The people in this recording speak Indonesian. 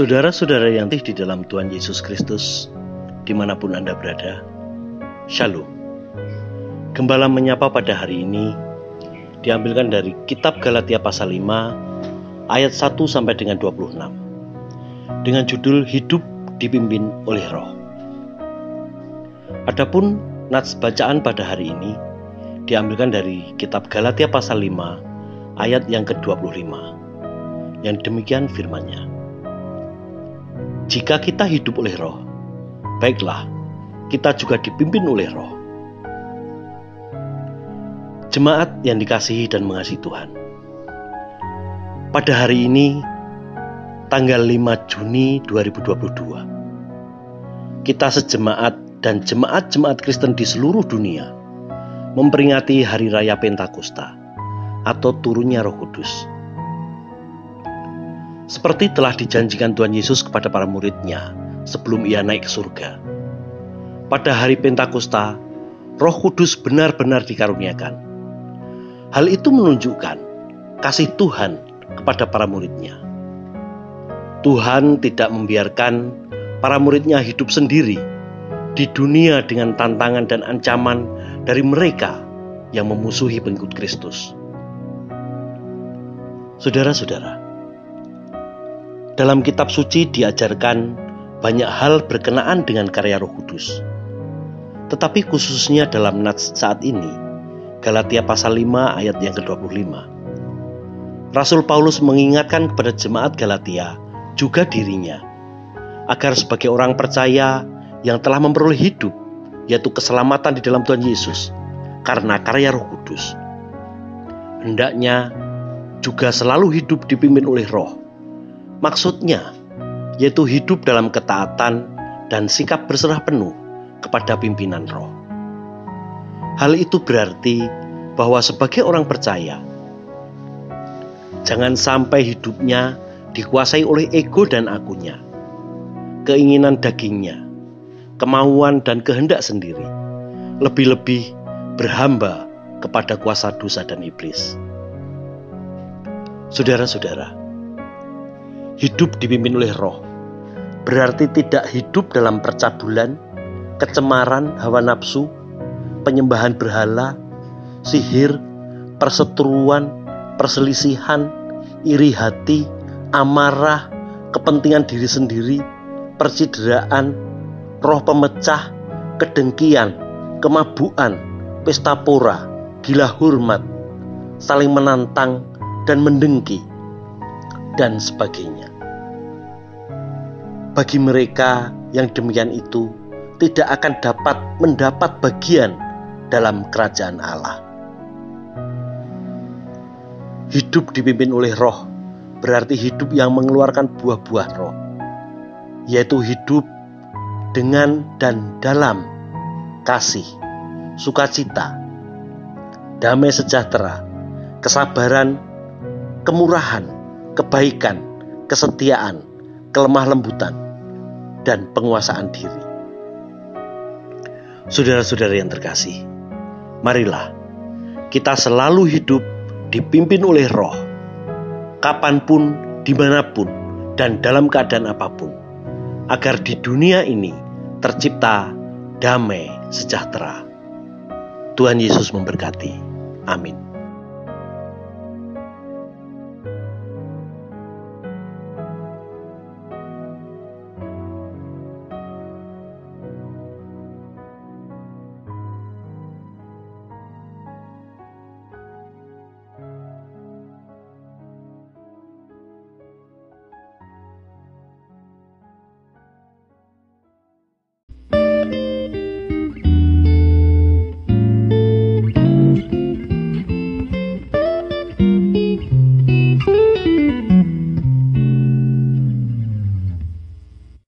Saudara-saudara yang di dalam Tuhan Yesus Kristus, di mana pun Anda berada, Shalom. Gembala menyapa pada hari ini diambilkan dari kitab Galatia pasal 5 ayat 1 sampai dengan 26 dengan judul Hidup dipimpin oleh Roh. Adapun nats bacaan pada hari ini diambilkan dari kitab Galatia pasal 5 ayat yang ke-25 yang demikian firmannya. Jika kita hidup oleh roh, baiklah kita juga dipimpin oleh roh. Jemaat yang dikasihi dan mengasihi Tuhan. Pada hari ini, tanggal 5 Juni 2022, kita sejemaat dan jemaat-jemaat Kristen di seluruh dunia memperingati Hari Raya Pentakosta atau turunnya Roh Kudus. Seperti telah dijanjikan Tuhan Yesus kepada para muridnya sebelum ia naik ke surga. Pada hari Pentakosta, Roh Kudus benar-benar dikaruniakan. Hal itu menunjukkan kasih Tuhan kepada para muridnya. Tuhan tidak membiarkan para muridnya hidup sendiri di dunia dengan tantangan dan ancaman dari mereka yang memusuhi pengikut Kristus. Saudara-saudara, dalam kitab suci diajarkan banyak hal berkenaan dengan karya Roh Kudus. Tetapi khususnya dalam nats saat ini, Galatia pasal 5 ayat yang ke-25. Rasul Paulus mengingatkan kepada jemaat Galatia juga dirinya agar sebagai orang percaya yang telah memperoleh hidup yaitu keselamatan di dalam Tuhan Yesus karena karya Roh Kudus. Hendaknya juga selalu hidup dipimpin oleh Roh Maksudnya, yaitu hidup dalam ketaatan dan sikap berserah penuh kepada pimpinan roh. Hal itu berarti bahwa sebagai orang percaya, jangan sampai hidupnya dikuasai oleh ego dan akunya, keinginan dagingnya, kemauan dan kehendak sendiri, lebih-lebih berhamba kepada kuasa dosa dan iblis. Saudara-saudara, hidup dipimpin oleh roh. Berarti tidak hidup dalam percabulan, kecemaran, hawa nafsu, penyembahan berhala, sihir, perseteruan, perselisihan, iri hati, amarah, kepentingan diri sendiri, percideraan, roh pemecah, kedengkian, kemabuan, pesta pora, gila hormat, saling menantang dan mendengki, dan sebagainya. Bagi mereka yang demikian itu tidak akan dapat mendapat bagian dalam kerajaan Allah. Hidup dipimpin oleh roh berarti hidup yang mengeluarkan buah-buah roh, yaitu hidup dengan dan dalam kasih, sukacita, damai sejahtera, kesabaran, kemurahan, kebaikan, kesetiaan, kelemah lembutan, dan penguasaan diri. Saudara-saudara yang terkasih, marilah kita selalu hidup dipimpin oleh roh, kapan pun, di mana pun, dan dalam keadaan apa pun, agar di dunia ini tercipta damai sejahtera. Tuhan Yesus memberkati. Amin.